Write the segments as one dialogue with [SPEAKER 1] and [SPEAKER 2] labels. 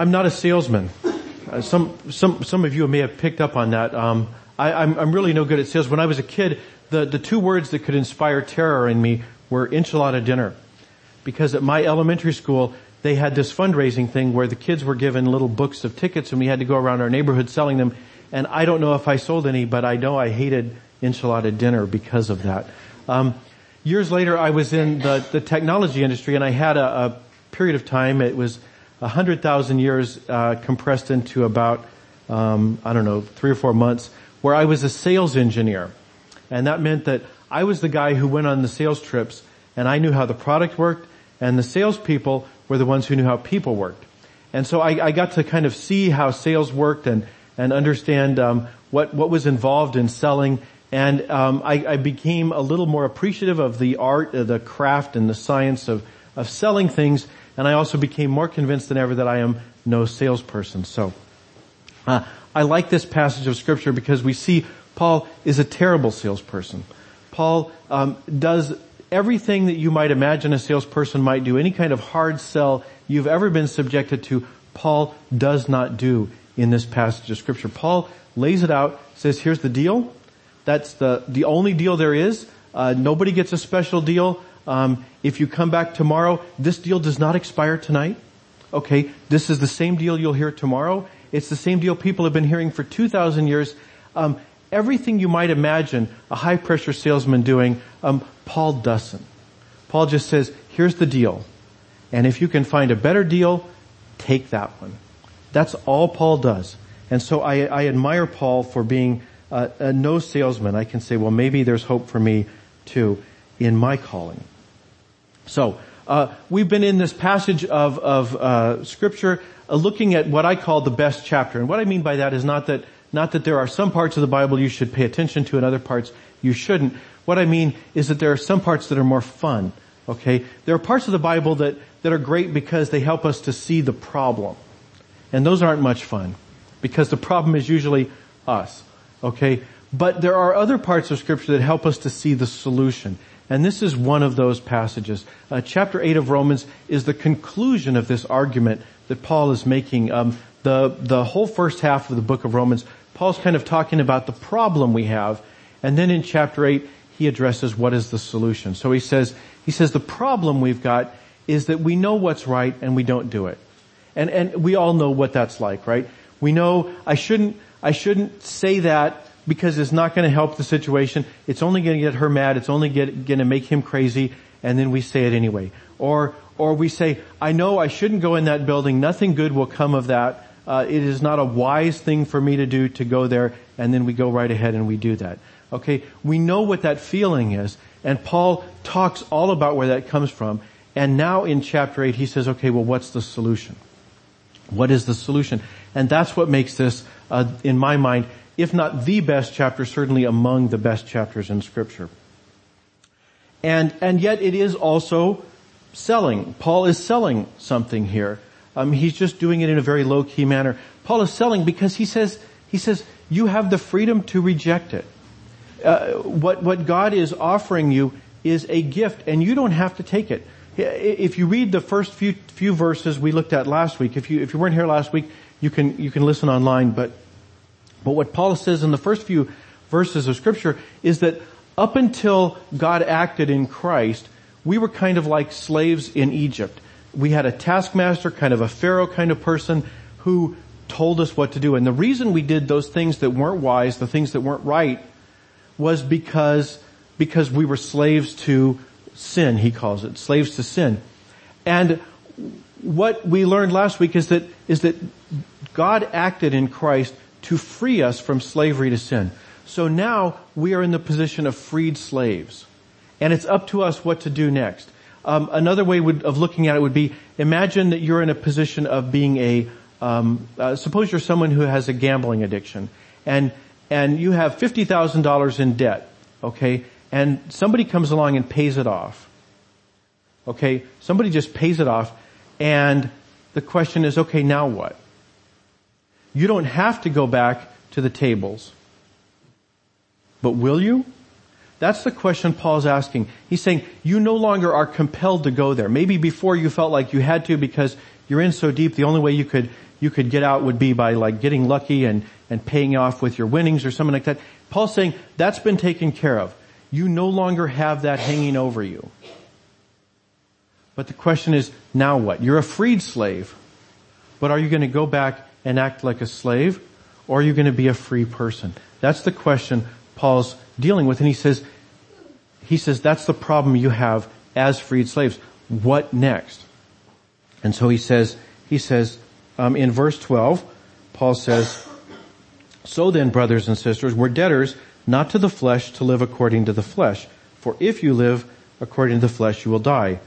[SPEAKER 1] I'm not a salesman. Uh, some, some, some of you may have picked up on that. Um, I, I'm, I'm really no good at sales. When I was a kid, the, the two words that could inspire terror in me were enchilada dinner. Because at my elementary school, they had this fundraising thing where the kids were given little books of tickets and we had to go around our neighborhood selling them. And I don't know if I sold any, but I know I hated enchilada dinner because of that. Um, years later, I was in the, the technology industry and I had a, a period of time. It was a hundred thousand years uh, compressed into about um, I don't know three or four months, where I was a sales engineer, and that meant that I was the guy who went on the sales trips, and I knew how the product worked, and the salespeople were the ones who knew how people worked, and so I, I got to kind of see how sales worked and and understand um, what what was involved in selling. And um, I, I became a little more appreciative of the art, the craft, and the science of of selling things and I also became more convinced than ever that I am no salesperson. So, uh, I like this passage of scripture because we see Paul is a terrible salesperson. Paul um, does everything that you might imagine a salesperson might do, any kind of hard sell you've ever been subjected to, Paul does not do in this passage of scripture. Paul lays it out, says, here's the deal. That's the, the only deal there is. Uh, nobody gets a special deal. Um, if you come back tomorrow, this deal does not expire tonight. Okay, this is the same deal you'll hear tomorrow. It's the same deal people have been hearing for 2,000 years. Um, everything you might imagine a high pressure salesman doing, um, Paul doesn't. Paul just says, here's the deal. And if you can find a better deal, take that one. That's all Paul does. And so I, I admire Paul for being a no salesman. I can say, well, maybe there's hope for me too in my calling. So, uh, we've been in this passage of, of uh, scripture uh, looking at what I call the best chapter. And what I mean by that is not that, not that there are some parts of the Bible you should pay attention to and other parts you shouldn't. What I mean is that there are some parts that are more fun. Okay? There are parts of the Bible that, that are great because they help us to see the problem. And those aren't much fun. Because the problem is usually us. Okay? But there are other parts of scripture that help us to see the solution. And this is one of those passages. Uh, chapter 8 of Romans is the conclusion of this argument that Paul is making. Um, the, the whole first half of the book of Romans, Paul's kind of talking about the problem we have. And then in chapter 8, he addresses what is the solution. So he says, he says the problem we've got is that we know what's right and we don't do it. And, and we all know what that's like, right? We know I shouldn't, I shouldn't say that because it's not going to help the situation. It's only going to get her mad. It's only going to make him crazy. And then we say it anyway. Or, or we say, I know I shouldn't go in that building. Nothing good will come of that. Uh, it is not a wise thing for me to do to go there. And then we go right ahead and we do that. Okay. We know what that feeling is. And Paul talks all about where that comes from. And now in chapter 8, he says, okay, well, what's the solution? What is the solution? And that's what makes this, uh, in my mind, if not the best chapter, certainly among the best chapters in scripture. And, and yet it is also selling. Paul is selling something here. Um, he's just doing it in a very low key manner. Paul is selling because he says, he says, you have the freedom to reject it. Uh, what, what God is offering you is a gift and you don't have to take it. If you read the first few, few verses we looked at last week, if you, if you weren't here last week, you can, you can listen online, but but what Paul says in the first few verses of scripture is that up until God acted in Christ, we were kind of like slaves in Egypt. We had a taskmaster, kind of a Pharaoh kind of person who told us what to do. And the reason we did those things that weren't wise, the things that weren't right, was because, because we were slaves to sin, he calls it. Slaves to sin. And what we learned last week is that, is that God acted in Christ to free us from slavery to sin. So now we are in the position of freed slaves. And it's up to us what to do next. Um, another way would, of looking at it would be, imagine that you're in a position of being a, um, uh, suppose you're someone who has a gambling addiction, and and you have fifty thousand dollars in debt, okay, and somebody comes along and pays it off. Okay, somebody just pays it off, and the question is, okay, now what? You don't have to go back to the tables. But will you? That's the question Paul's asking. He's saying you no longer are compelled to go there. Maybe before you felt like you had to because you're in so deep, the only way you could you could get out would be by like getting lucky and, and paying off with your winnings or something like that. Paul's saying that's been taken care of. You no longer have that hanging over you. But the question is, now what? You're a freed slave. But are you going to go back and act like a slave? Or are you going to be a free person? That's the question Paul's dealing with. And he says, he says that's the problem you have as freed slaves. What next? And so he says, he says, um, in verse 12, Paul says, So then, brothers and sisters, we're debtors not to the flesh to live according to the flesh. For if you live according to the flesh, you will die.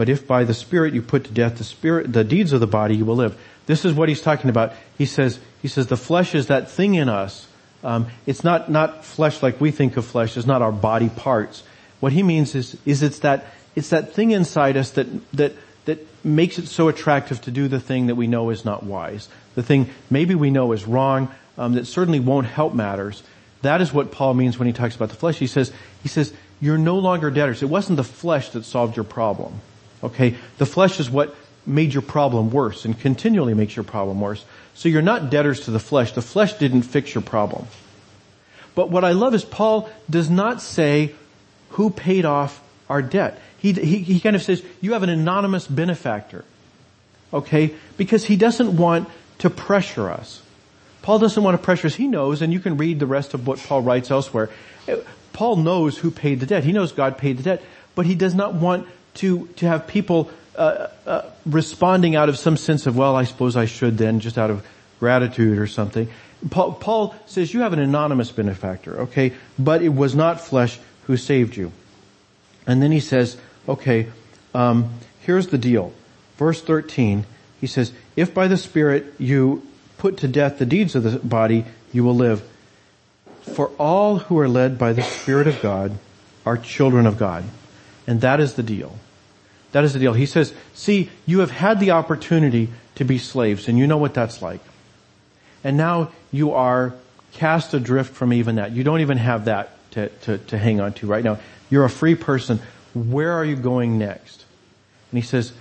[SPEAKER 1] But if by the Spirit you put to death the spirit, the deeds of the body, you will live. This is what he's talking about. He says, he says the flesh is that thing in us. Um, it's not, not flesh like we think of flesh. It's not our body parts. What he means is, is it's that, it's that thing inside us that, that that makes it so attractive to do the thing that we know is not wise. The thing maybe we know is wrong, um, that certainly won't help matters. That is what Paul means when he talks about the flesh. He says, he says, you're no longer debtors. It wasn't the flesh that solved your problem. Okay? The flesh is what made your problem worse and continually makes your problem worse. So you're not debtors to the flesh. The flesh didn't fix your problem. But what I love is Paul does not say who paid off our debt. He, he, he kind of says, you have an anonymous benefactor. Okay? Because he doesn't want to pressure us. Paul doesn't want to pressure us. He knows, and you can read the rest of what Paul writes elsewhere. Paul knows who paid the debt. He knows God paid the debt, but he does not want to, to have people uh, uh, responding out of some sense of, well, I suppose I should then, just out of gratitude or something. Paul, Paul says you have an anonymous benefactor, okay, but it was not flesh who saved you. And then he says, okay, um, here's the deal. Verse 13, he says, if by the Spirit you put to death the deeds of the body, you will live. For all who are led by the Spirit of God are children of God. And that is the deal. That is the deal. He says, see, you have had the opportunity to be slaves and you know what that's like. And now you are cast adrift from even that. You don't even have that to, to, to hang on to right now. You're a free person where are you going next? And he says,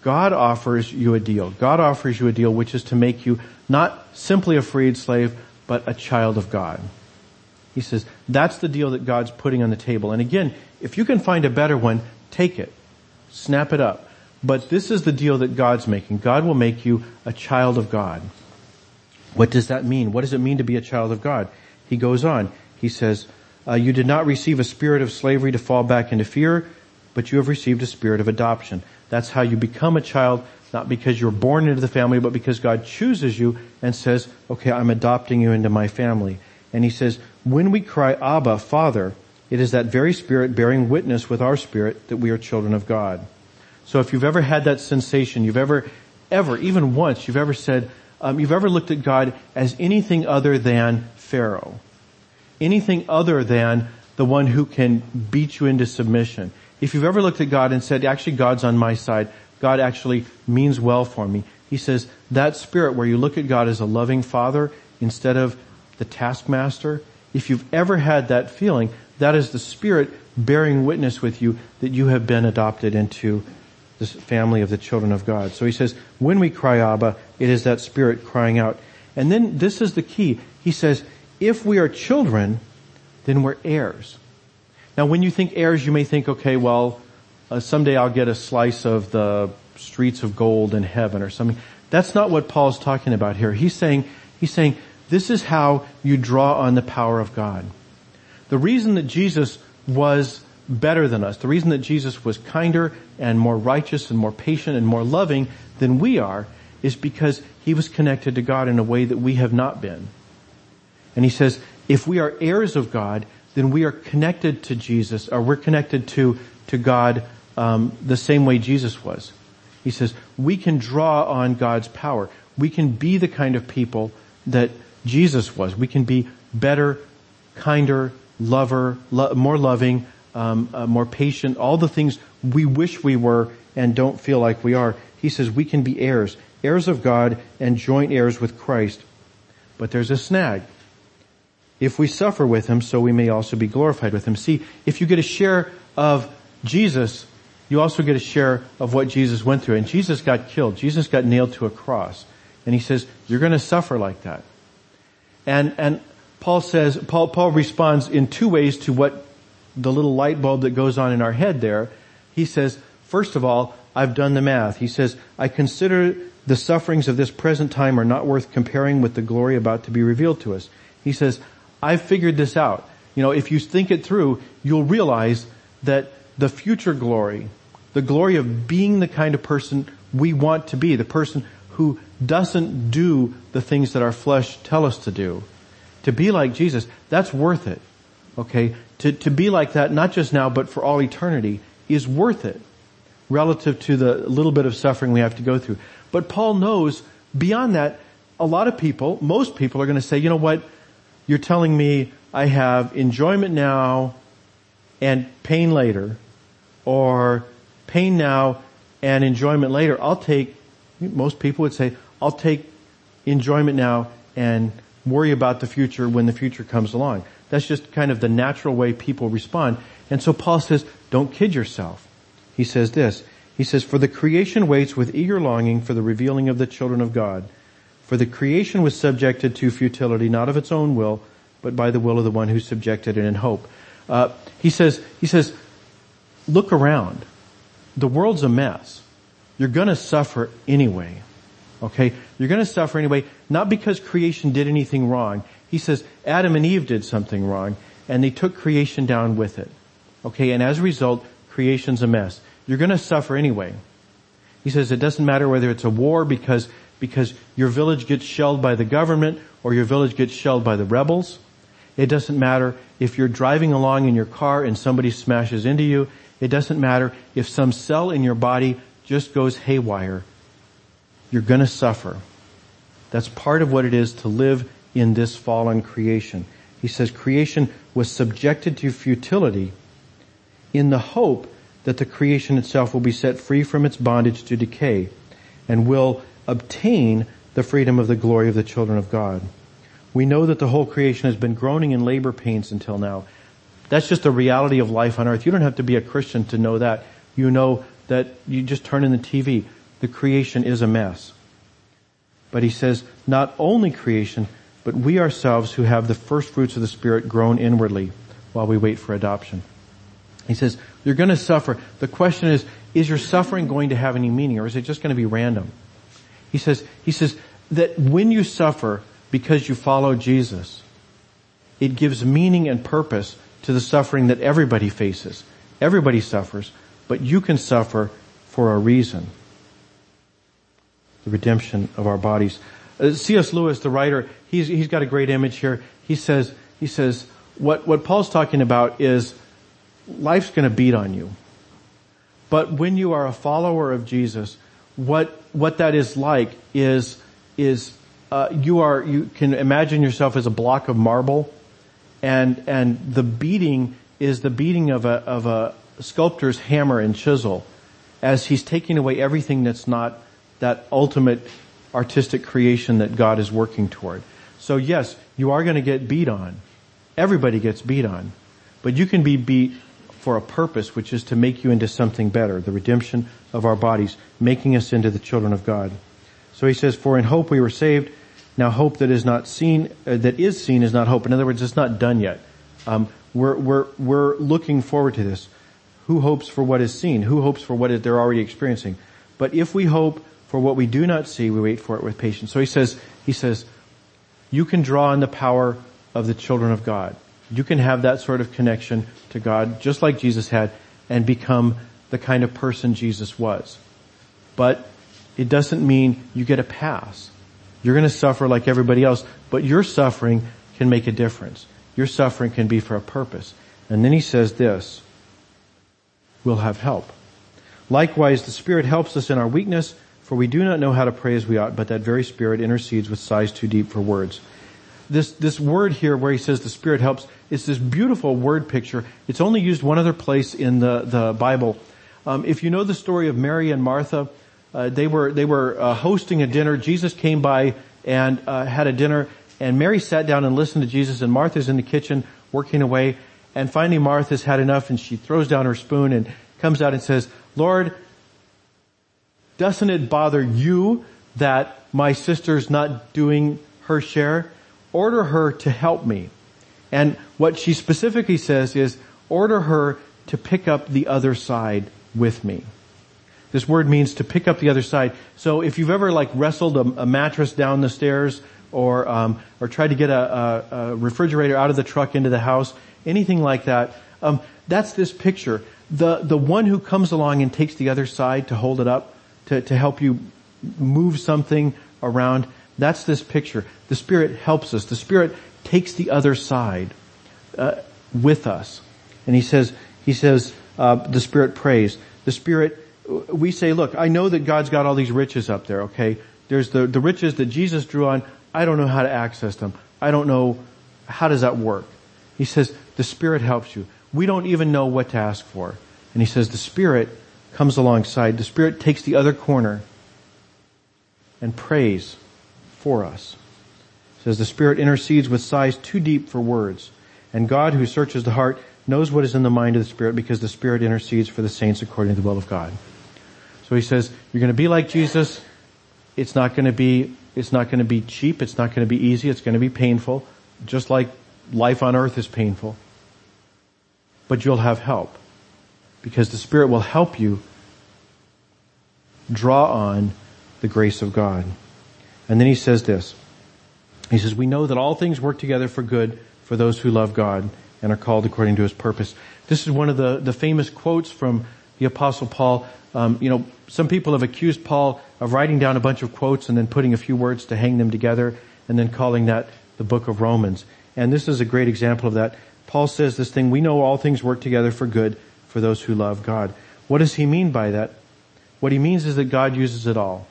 [SPEAKER 1] God offers you a deal. God offers you a deal which is to make you not simply a freed slave, but a child of God. He says, that's the deal that God's putting on the table. And again, if you can find a better one, take it. Snap it up. But this is the deal that God's making. God will make you a child of God. What does that mean? What does it mean to be a child of God? He goes on. He says, uh, you did not receive a spirit of slavery to fall back into fear, but you have received a spirit of adoption. That's how you become a child, not because you're born into the family, but because God chooses you and says, okay, I'm adopting you into my family. And he says, when we cry, Abba, Father, it is that very spirit bearing witness with our spirit that we are children of God. So if you've ever had that sensation, you've ever, ever, even once, you've ever said, um, you've ever looked at God as anything other than Pharaoh anything other than the one who can beat you into submission. If you've ever looked at God and said, actually God's on my side, God actually means well for me. He says that spirit where you look at God as a loving father instead of the taskmaster, if you've ever had that feeling, that is the spirit bearing witness with you that you have been adopted into this family of the children of God. So he says, when we cry Abba, it is that spirit crying out. And then this is the key. He says, if we are children, then we're heirs. Now when you think heirs, you may think, okay, well, uh, someday I'll get a slice of the streets of gold in heaven or something. That's not what Paul's talking about here. He's saying, he's saying, this is how you draw on the power of God. The reason that Jesus was better than us, the reason that Jesus was kinder and more righteous and more patient and more loving than we are, is because he was connected to God in a way that we have not been. And he says, if we are heirs of God, then we are connected to Jesus, or we're connected to, to God um, the same way Jesus was. He says, we can draw on God's power. We can be the kind of people that Jesus was. We can be better, kinder, lover, lo- more loving, um, uh, more patient, all the things we wish we were and don't feel like we are. He says we can be heirs, heirs of God and joint heirs with Christ. But there's a snag if we suffer with him, so we may also be glorified with him. See, if you get a share of Jesus, you also get a share of what Jesus went through. And Jesus got killed. Jesus got nailed to a cross. And he says, you're going to suffer like that. And, and Paul says, Paul, Paul responds in two ways to what the little light bulb that goes on in our head there. He says, first of all, I've done the math. He says, I consider the sufferings of this present time are not worth comparing with the glory about to be revealed to us. He says, I've figured this out. You know, if you think it through, you'll realize that the future glory, the glory of being the kind of person we want to be, the person who doesn't do the things that our flesh tell us to do, to be like Jesus, that's worth it. Okay? To, to be like that, not just now, but for all eternity, is worth it relative to the little bit of suffering we have to go through. But Paul knows beyond that, a lot of people, most people are going to say, you know what? You're telling me I have enjoyment now and pain later, or pain now and enjoyment later. I'll take, most people would say, I'll take enjoyment now and worry about the future when the future comes along. That's just kind of the natural way people respond. And so Paul says, don't kid yourself. He says this, he says, for the creation waits with eager longing for the revealing of the children of God. For the creation was subjected to futility, not of its own will, but by the will of the one who subjected it in hope. Uh, he says, he says, look around. The world's a mess. You're gonna suffer anyway. Okay? You're gonna suffer anyway, not because creation did anything wrong. He says Adam and Eve did something wrong, and they took creation down with it. Okay? And as a result, creation's a mess. You're gonna suffer anyway. He says it doesn't matter whether it's a war because, because your village gets shelled by the government or your village gets shelled by the rebels. It doesn't matter if you're driving along in your car and somebody smashes into you. It doesn't matter if some cell in your body just goes haywire. You're gonna suffer. That's part of what it is to live in this fallen creation. He says creation was subjected to futility in the hope that the creation itself will be set free from its bondage to decay and will obtain the freedom of the glory of the children of God. We know that the whole creation has been groaning in labor pains until now. That's just the reality of life on earth. You don't have to be a Christian to know that. You know that you just turn in the TV. The creation is a mess. But he says, not only creation, but we ourselves who have the first fruits of the Spirit groan inwardly while we wait for adoption. He says, you're going to suffer. The question is, is your suffering going to have any meaning or is it just going to be random? He says, he says that when you suffer because you follow Jesus, it gives meaning and purpose to the suffering that everybody faces. Everybody suffers, but you can suffer for a reason. The redemption of our bodies. Uh, C.S. Lewis, the writer, he's, he's got a great image here. He says, he says, what, what Paul's talking about is life's gonna beat on you. But when you are a follower of Jesus, what, what that is like is, is, uh, you are, you can imagine yourself as a block of marble and, and the beating is the beating of a, of a sculptor's hammer and chisel as he's taking away everything that's not that ultimate artistic creation that God is working toward. So yes, you are going to get beat on. Everybody gets beat on. But you can be beat for a purpose, which is to make you into something better, the redemption of our bodies, making us into the children of God. So he says, for in hope we were saved. Now hope that is not seen, uh, that is seen is not hope. In other words, it's not done yet. Um, we're, we're, we're looking forward to this. Who hopes for what is seen? Who hopes for what they're already experiencing? But if we hope for what we do not see, we wait for it with patience. So he says, he says, you can draw on the power of the children of God. You can have that sort of connection to God just like Jesus had and become the kind of person Jesus was. But it doesn't mean you get a pass. You're going to suffer like everybody else, but your suffering can make a difference. Your suffering can be for a purpose. And then he says this, we'll have help. Likewise, the Spirit helps us in our weakness, for we do not know how to pray as we ought, but that very Spirit intercedes with sighs too deep for words this, this word here where he says the Spirit helps, it's this beautiful word picture. It's only used one other place in the, the Bible. Um, if you know the story of Mary and Martha, uh, they were, they were uh, hosting a dinner. Jesus came by and uh, had a dinner and Mary sat down and listened to Jesus and Martha's in the kitchen working away and finally Martha's had enough and she throws down her spoon and comes out and says, Lord, doesn't it bother you that my sister's not doing her share? Order her to help me. And what she specifically says is, order her to pick up the other side with me. This word means to pick up the other side. So if you've ever like wrestled a, a mattress down the stairs or um, or tried to get a, a, a, refrigerator out of the truck into the house, anything like that, um, that's this picture. The the one who comes along and takes the other side to hold it up, to, to help you move something around, that's this picture. The Spirit helps us. The Spirit takes the other side uh, with us. And He says, He says, uh, the Spirit prays. The Spirit, we say, look, I know that God's got all these riches up there, okay? There's the, the riches that Jesus drew on. I don't know how to access them. I don't know, how does that work? He says, the Spirit helps you. We don't even know what to ask for. And he says, the Spirit comes alongside. The Spirit takes the other corner and prays for us. It says the Spirit intercedes with sighs too deep for words. And God who searches the heart knows what is in the mind of the Spirit because the Spirit intercedes for the saints according to the will of God. So he says, you're going to be like Jesus. It's not going to be, it's not going to be cheap. It's not going to be easy. It's going to be painful. Just like life on earth is painful. But you'll have help because the Spirit will help you draw on the grace of God. And then he says this. He says, we know that all things work together for good for those who love God and are called according to his purpose. This is one of the, the famous quotes from the apostle Paul. Um, you know, some people have accused Paul of writing down a bunch of quotes and then putting a few words to hang them together and then calling that the book of Romans. And this is a great example of that. Paul says this thing, we know all things work together for good for those who love God. What does he mean by that? What he means is that God uses it all.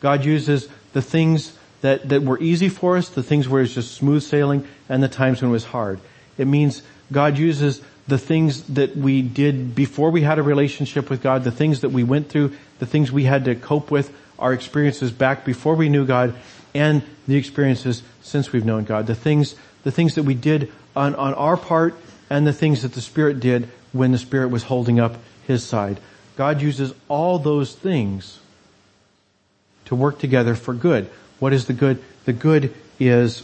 [SPEAKER 1] God uses the things that, that were easy for us, the things where it's just smooth sailing, and the times when it was hard. It means God uses the things that we did before we had a relationship with God, the things that we went through, the things we had to cope with, our experiences back before we knew God, and the experiences since we've known God. The things, the things that we did on, on our part, and the things that the Spirit did when the Spirit was holding up His side. God uses all those things to work together for good. What is the good? The good is,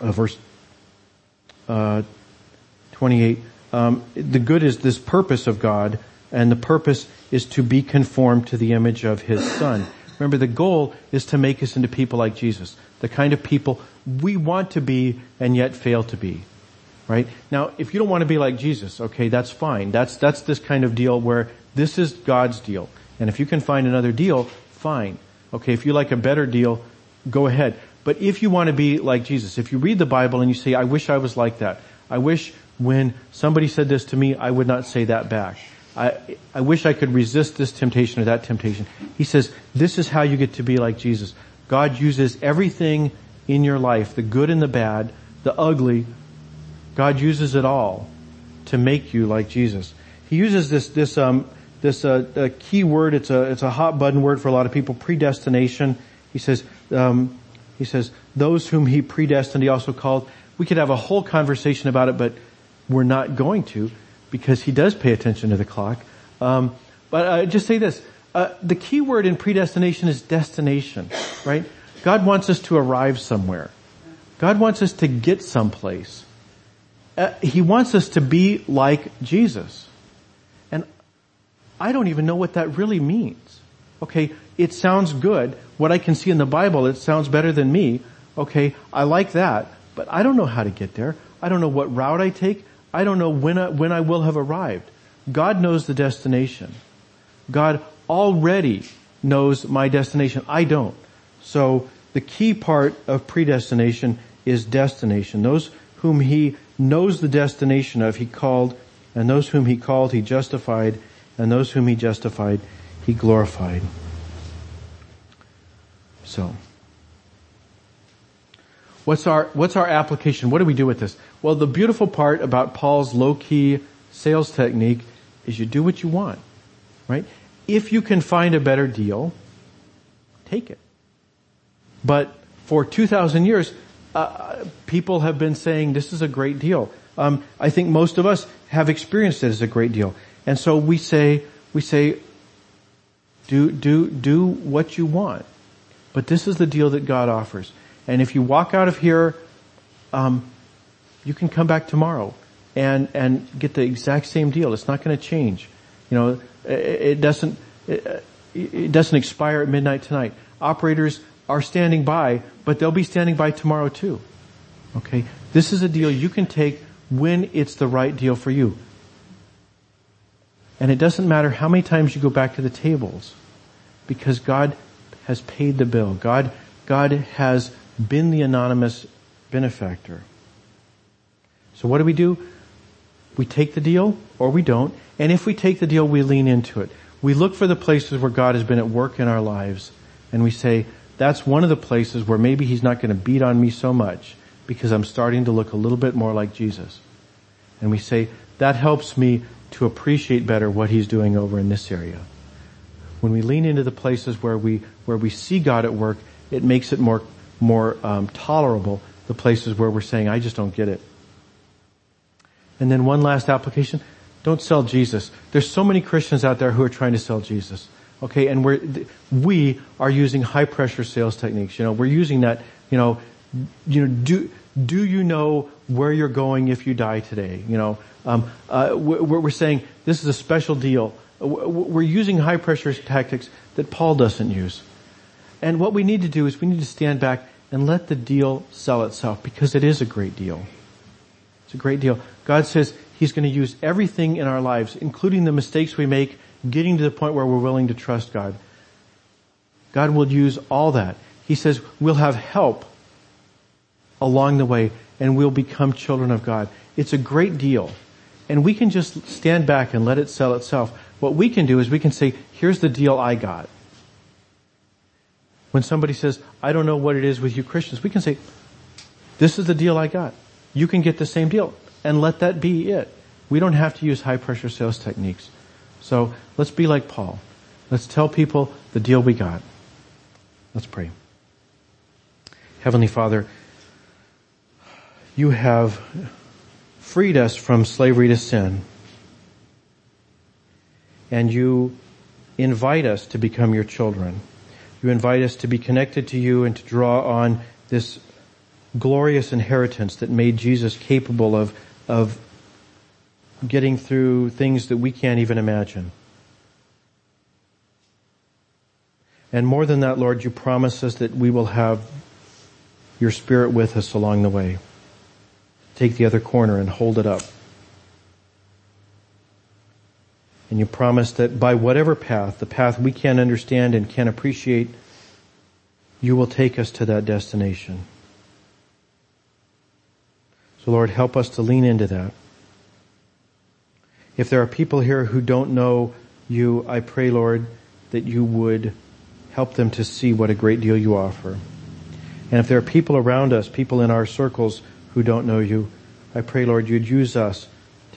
[SPEAKER 1] uh, verse uh, 28, um, the good is this purpose of God, and the purpose is to be conformed to the image of His Son. Remember, the goal is to make us into people like Jesus, the kind of people we want to be and yet fail to be. Right? Now, if you don't want to be like Jesus, okay, that's fine. That's, that's this kind of deal where this is God's deal. And if you can find another deal, fine. Okay, if you like a better deal, go ahead. But if you want to be like Jesus, if you read the Bible and you say, I wish I was like that. I wish when somebody said this to me, I would not say that back. I, I wish I could resist this temptation or that temptation. He says, this is how you get to be like Jesus. God uses everything in your life, the good and the bad, the ugly. God uses it all to make you like Jesus. He uses this, this, um, this uh, key word. It's a it's a hot button word for a lot of people. Predestination. He says um, he says those whom he predestined, he also called. We could have a whole conversation about it, but we're not going to because he does pay attention to the clock. Um, but uh, just say this: uh, the key word in predestination is destination. Right? God wants us to arrive somewhere. God wants us to get someplace. Uh, he wants us to be like Jesus. And I don't even know what that really means. Okay, it sounds good. What I can see in the Bible, it sounds better than me. Okay, I like that, but I don't know how to get there. I don't know what route I take. I don't know when I, when I will have arrived. God knows the destination. God already knows my destination. I don't. So the key part of predestination is destination. Those whom he knows the destination of, he called, and those whom he called, he justified, and those whom he justified, he glorified. So, what's our, what's our application? What do we do with this? Well, the beautiful part about Paul's low-key sales technique is you do what you want, right? If you can find a better deal, take it. But for 2,000 years, uh, people have been saying this is a great deal. Um, I think most of us have experienced it as a great deal. And so we say, we say, do, do, do what you want. But this is the deal that God offers. And if you walk out of here, um, you can come back tomorrow and, and get the exact same deal. It's not going to change. You know, it, it doesn't, it, it doesn't expire at midnight tonight. Operators are standing by, but they'll be standing by tomorrow too. Okay? This is a deal you can take when it's the right deal for you. And it doesn't matter how many times you go back to the tables because God has paid the bill. God, God has been the anonymous benefactor. So what do we do? We take the deal or we don't. And if we take the deal, we lean into it. We look for the places where God has been at work in our lives and we say, that's one of the places where maybe He's not going to beat on me so much because I'm starting to look a little bit more like Jesus. And we say, that helps me to appreciate better what He's doing over in this area. When we lean into the places where we, where we see God at work, it makes it more, more um, tolerable, the places where we're saying, I just don't get it. And then one last application, don't sell Jesus. There's so many Christians out there who are trying to sell Jesus. Okay, and we're, we are using high pressure sales techniques. You know, we're using that, you know, you know, do, do you know where you're going if you die today? You know, um, uh, we're, we're saying this is a special deal. We're using high pressure tactics that Paul doesn't use. And what we need to do is we need to stand back and let the deal sell itself because it is a great deal. It's a great deal. God says He's going to use everything in our lives, including the mistakes we make, getting to the point where we're willing to trust God. God will use all that. He says we'll have help along the way and we'll become children of God. It's a great deal. And we can just stand back and let it sell itself. What we can do is we can say, here's the deal I got. When somebody says, I don't know what it is with you Christians, we can say, this is the deal I got. You can get the same deal and let that be it. We don't have to use high pressure sales techniques. So let's be like Paul. Let's tell people the deal we got. Let's pray. Heavenly Father, you have freed us from slavery to sin. And you invite us to become your children. You invite us to be connected to you and to draw on this glorious inheritance that made Jesus capable of, of getting through things that we can't even imagine. And more than that, Lord, you promise us that we will have your spirit with us along the way. Take the other corner and hold it up. And you promise that by whatever path, the path we can understand and can appreciate, you will take us to that destination. So Lord, help us to lean into that. If there are people here who don't know you, I pray, Lord, that you would help them to see what a great deal you offer. And if there are people around us, people in our circles who don't know you, I pray, Lord, you'd use us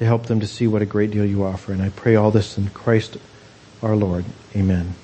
[SPEAKER 1] to help them to see what a great deal you offer. And I pray all this in Christ our Lord. Amen.